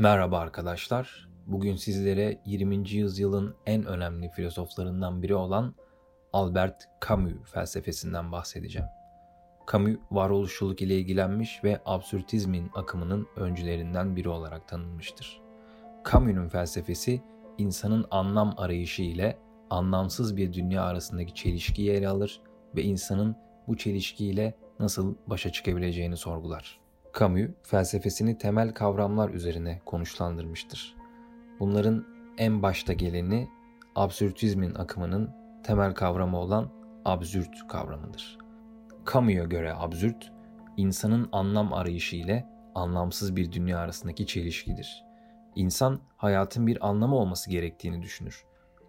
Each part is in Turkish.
Merhaba arkadaşlar. Bugün sizlere 20. yüzyılın en önemli filozoflarından biri olan Albert Camus felsefesinden bahsedeceğim. Camus varoluşçuluk ile ilgilenmiş ve absürtizmin akımının öncülerinden biri olarak tanınmıştır. Camus'un felsefesi insanın anlam arayışı ile anlamsız bir dünya arasındaki çelişkiyi ele alır ve insanın bu çelişkiyle nasıl başa çıkabileceğini sorgular. Camus felsefesini temel kavramlar üzerine konuşlandırmıştır. Bunların en başta geleni absürtizmin akımının temel kavramı olan absürt kavramıdır. Camus'a göre absürt, insanın anlam arayışı ile anlamsız bir dünya arasındaki çelişkidir. İnsan hayatın bir anlamı olması gerektiğini düşünür.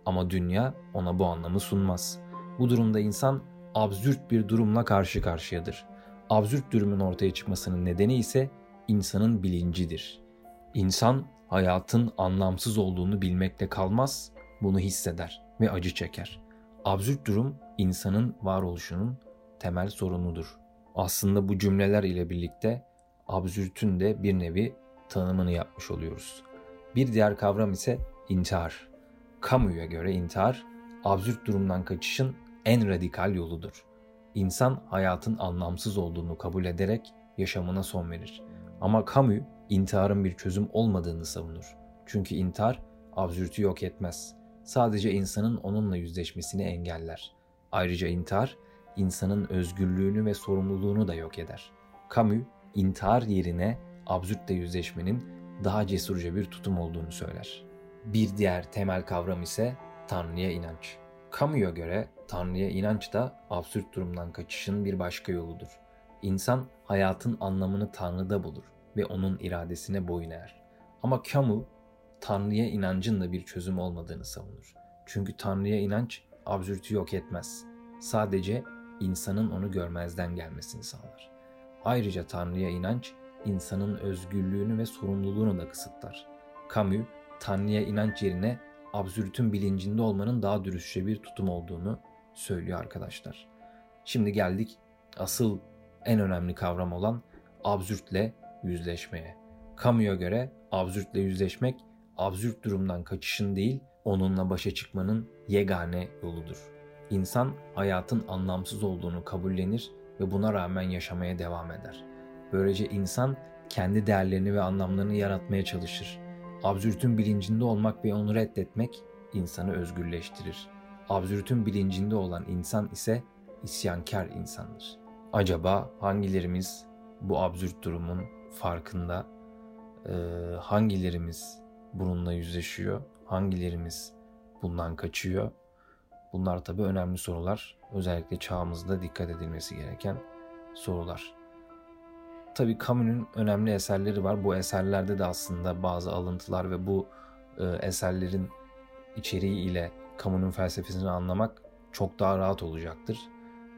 Ama dünya ona bu anlamı sunmaz. Bu durumda insan absürt bir durumla karşı karşıyadır. Absürt durumun ortaya çıkmasının nedeni ise insanın bilincidir. İnsan hayatın anlamsız olduğunu bilmekle kalmaz, bunu hisseder ve acı çeker. Absürt durum insanın varoluşunun temel sorunudur. Aslında bu cümleler ile birlikte absürtün de bir nevi tanımını yapmış oluyoruz. Bir diğer kavram ise intihar. Camus'a göre intihar, absürt durumdan kaçışın en radikal yoludur. İnsan hayatın anlamsız olduğunu kabul ederek yaşamına son verir. Ama Camus intiharın bir çözüm olmadığını savunur. Çünkü intihar absürtü yok etmez. Sadece insanın onunla yüzleşmesini engeller. Ayrıca intihar insanın özgürlüğünü ve sorumluluğunu da yok eder. Camus intihar yerine absürtle yüzleşmenin daha cesurca bir tutum olduğunu söyler. Bir diğer temel kavram ise Tanrı'ya inanç. Camus'a göre Tanrı'ya inanç da absürt durumdan kaçışın bir başka yoludur. İnsan hayatın anlamını Tanrı'da bulur ve onun iradesine boyun eğer. Ama Camus, Tanrı'ya inancın da bir çözüm olmadığını savunur. Çünkü Tanrı'ya inanç absürtü yok etmez. Sadece insanın onu görmezden gelmesini sağlar. Ayrıca Tanrı'ya inanç, insanın özgürlüğünü ve sorumluluğunu da kısıtlar. Camus, Tanrı'ya inanç yerine absürtün bilincinde olmanın daha dürüstçe bir tutum olduğunu söylüyor arkadaşlar. Şimdi geldik asıl en önemli kavram olan absürtle yüzleşmeye. Camus'a göre absürtle yüzleşmek absürt durumdan kaçışın değil, onunla başa çıkmanın yegane yoludur. İnsan hayatın anlamsız olduğunu kabullenir ve buna rağmen yaşamaya devam eder. Böylece insan kendi değerlerini ve anlamlarını yaratmaya çalışır. Absürtün bilincinde olmak ve onu reddetmek insanı özgürleştirir. Absürtün bilincinde olan insan ise isyankar insandır. Acaba hangilerimiz bu absürt durumun farkında? Ee, hangilerimiz bununla yüzleşiyor? Hangilerimiz bundan kaçıyor? Bunlar tabii önemli sorular. Özellikle çağımızda dikkat edilmesi gereken sorular. Tabii Camus'un önemli eserleri var. Bu eserlerde de aslında bazı alıntılar ve bu e, eserlerin içeriği ile Camus'un felsefesini anlamak çok daha rahat olacaktır.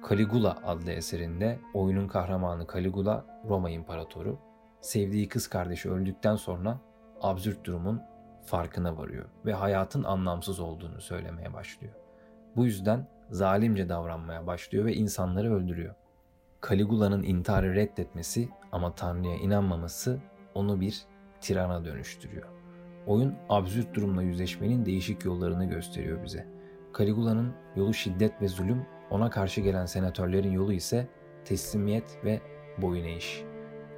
Caligula adlı eserinde oyunun kahramanı Caligula Roma İmparatoru sevdiği kız kardeşi öldükten sonra absürt durumun farkına varıyor ve hayatın anlamsız olduğunu söylemeye başlıyor. Bu yüzden zalimce davranmaya başlıyor ve insanları öldürüyor. Caligula'nın intiharı reddetmesi ama Tanrı'ya inanmaması onu bir tirana dönüştürüyor. Oyun absürt durumla yüzleşmenin değişik yollarını gösteriyor bize. Caligula'nın yolu şiddet ve zulüm, ona karşı gelen senatörlerin yolu ise teslimiyet ve boyun eğiş.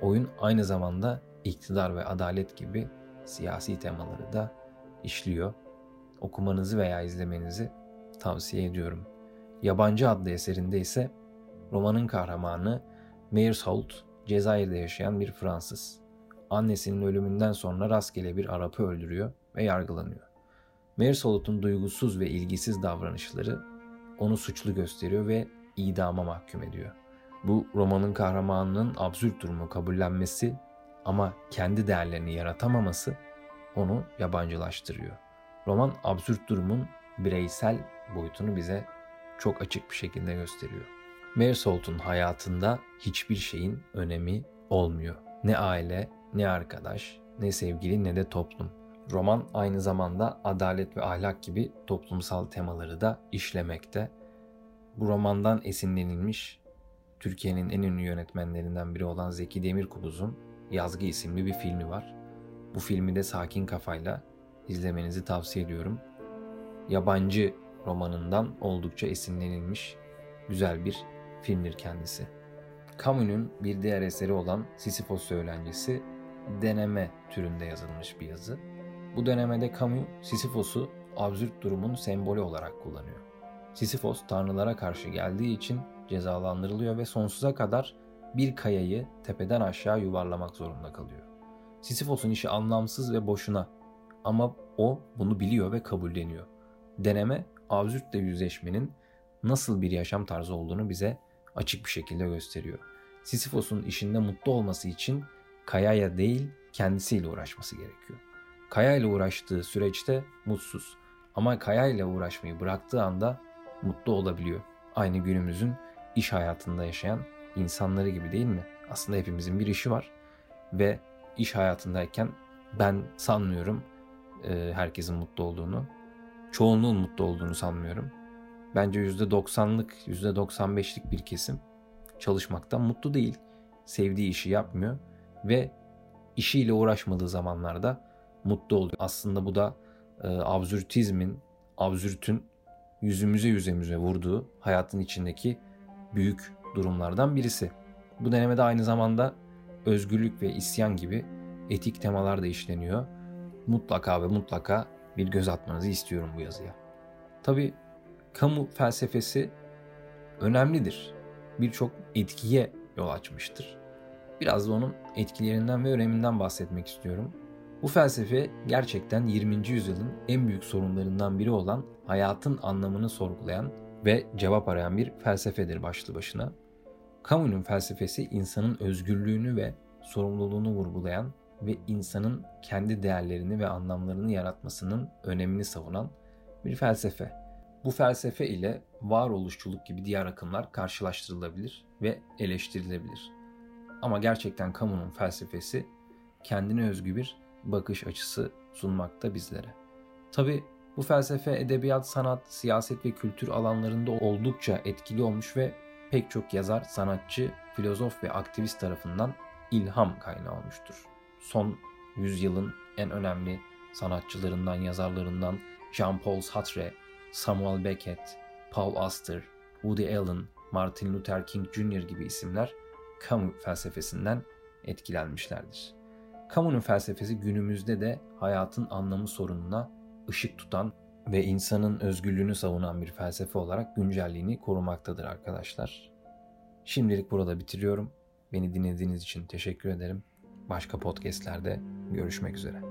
Oyun aynı zamanda iktidar ve adalet gibi siyasi temaları da işliyor. Okumanızı veya izlemenizi tavsiye ediyorum. Yabancı adlı eserinde ise romanın kahramanı Meersholt, Cezayir'de yaşayan bir Fransız. Annesinin ölümünden sonra rastgele bir Arap'ı öldürüyor ve yargılanıyor. Meersholt'un duygusuz ve ilgisiz davranışları onu suçlu gösteriyor ve idama mahkum ediyor. Bu romanın kahramanının absürt durumu kabullenmesi ama kendi değerlerini yaratamaması onu yabancılaştırıyor. Roman absürt durumun bireysel boyutunu bize çok açık bir şekilde gösteriyor. Meersalt'un hayatında hiçbir şeyin önemi olmuyor. Ne aile, ne arkadaş, ne sevgili ne de toplum. Roman aynı zamanda adalet ve ahlak gibi toplumsal temaları da işlemekte. Bu romandan esinlenilmiş Türkiye'nin en ünlü yönetmenlerinden biri olan Zeki Demirkubuz'un Yazgı isimli bir filmi var. Bu filmi de sakin kafayla izlemenizi tavsiye ediyorum. Yabancı romanından oldukça esinlenilmiş güzel bir filmdir kendisi. Camus'un bir diğer eseri olan Sisyphos Söylencesi deneme türünde yazılmış bir yazı. Bu denemede Camus Sisyphos'u absürt durumun sembolü olarak kullanıyor. Sisyphos tanrılara karşı geldiği için cezalandırılıyor ve sonsuza kadar bir kayayı tepeden aşağı yuvarlamak zorunda kalıyor. Sisyphos'un işi anlamsız ve boşuna ama o bunu biliyor ve kabulleniyor. Deneme absürtle yüzleşmenin nasıl bir yaşam tarzı olduğunu bize açık bir şekilde gösteriyor. Sisyphos'un işinde mutlu olması için Kaya'ya değil kendisiyle uğraşması gerekiyor. Kaya ile uğraştığı süreçte mutsuz ama Kaya ile uğraşmayı bıraktığı anda mutlu olabiliyor. Aynı günümüzün iş hayatında yaşayan insanları gibi değil mi? Aslında hepimizin bir işi var ve iş hayatındayken ben sanmıyorum e, herkesin mutlu olduğunu. Çoğunluğun mutlu olduğunu sanmıyorum. Bence %90'lık, %95'lik bir kesim çalışmaktan mutlu değil. Sevdiği işi yapmıyor ve işiyle uğraşmadığı zamanlarda mutlu oluyor. Aslında bu da e, absürtizmin, absürtün yüzümüze yüzümüze vurduğu hayatın içindeki büyük durumlardan birisi. Bu denemede aynı zamanda özgürlük ve isyan gibi etik temalar da işleniyor. Mutlaka ve mutlaka bir göz atmanızı istiyorum bu yazıya. Tabi kamu felsefesi önemlidir. Birçok etkiye yol açmıştır. Biraz da onun etkilerinden ve öneminden bahsetmek istiyorum. Bu felsefe gerçekten 20. yüzyılın en büyük sorunlarından biri olan hayatın anlamını sorgulayan ve cevap arayan bir felsefedir başlı başına. Camus'un felsefesi insanın özgürlüğünü ve sorumluluğunu vurgulayan ve insanın kendi değerlerini ve anlamlarını yaratmasının önemini savunan bir felsefe. Bu felsefe ile varoluşçuluk gibi diğer akımlar karşılaştırılabilir ve eleştirilebilir. Ama gerçekten Camus'un felsefesi kendine özgü bir bakış açısı sunmakta bizlere. Tabi bu felsefe edebiyat, sanat, siyaset ve kültür alanlarında oldukça etkili olmuş ve pek çok yazar, sanatçı, filozof ve aktivist tarafından ilham kaynağı olmuştur. Son yüzyılın en önemli sanatçılarından, yazarlarından Jean-Paul Sartre, Samuel Beckett, Paul Auster, Woody Allen, Martin Luther King Jr. gibi isimler Camus felsefesinden etkilenmişlerdir. Camus'un felsefesi günümüzde de hayatın anlamı sorununa ışık tutan ve insanın özgürlüğünü savunan bir felsefe olarak güncelliğini korumaktadır arkadaşlar. Şimdilik burada bitiriyorum. Beni dinlediğiniz için teşekkür ederim. Başka podcastlerde görüşmek üzere.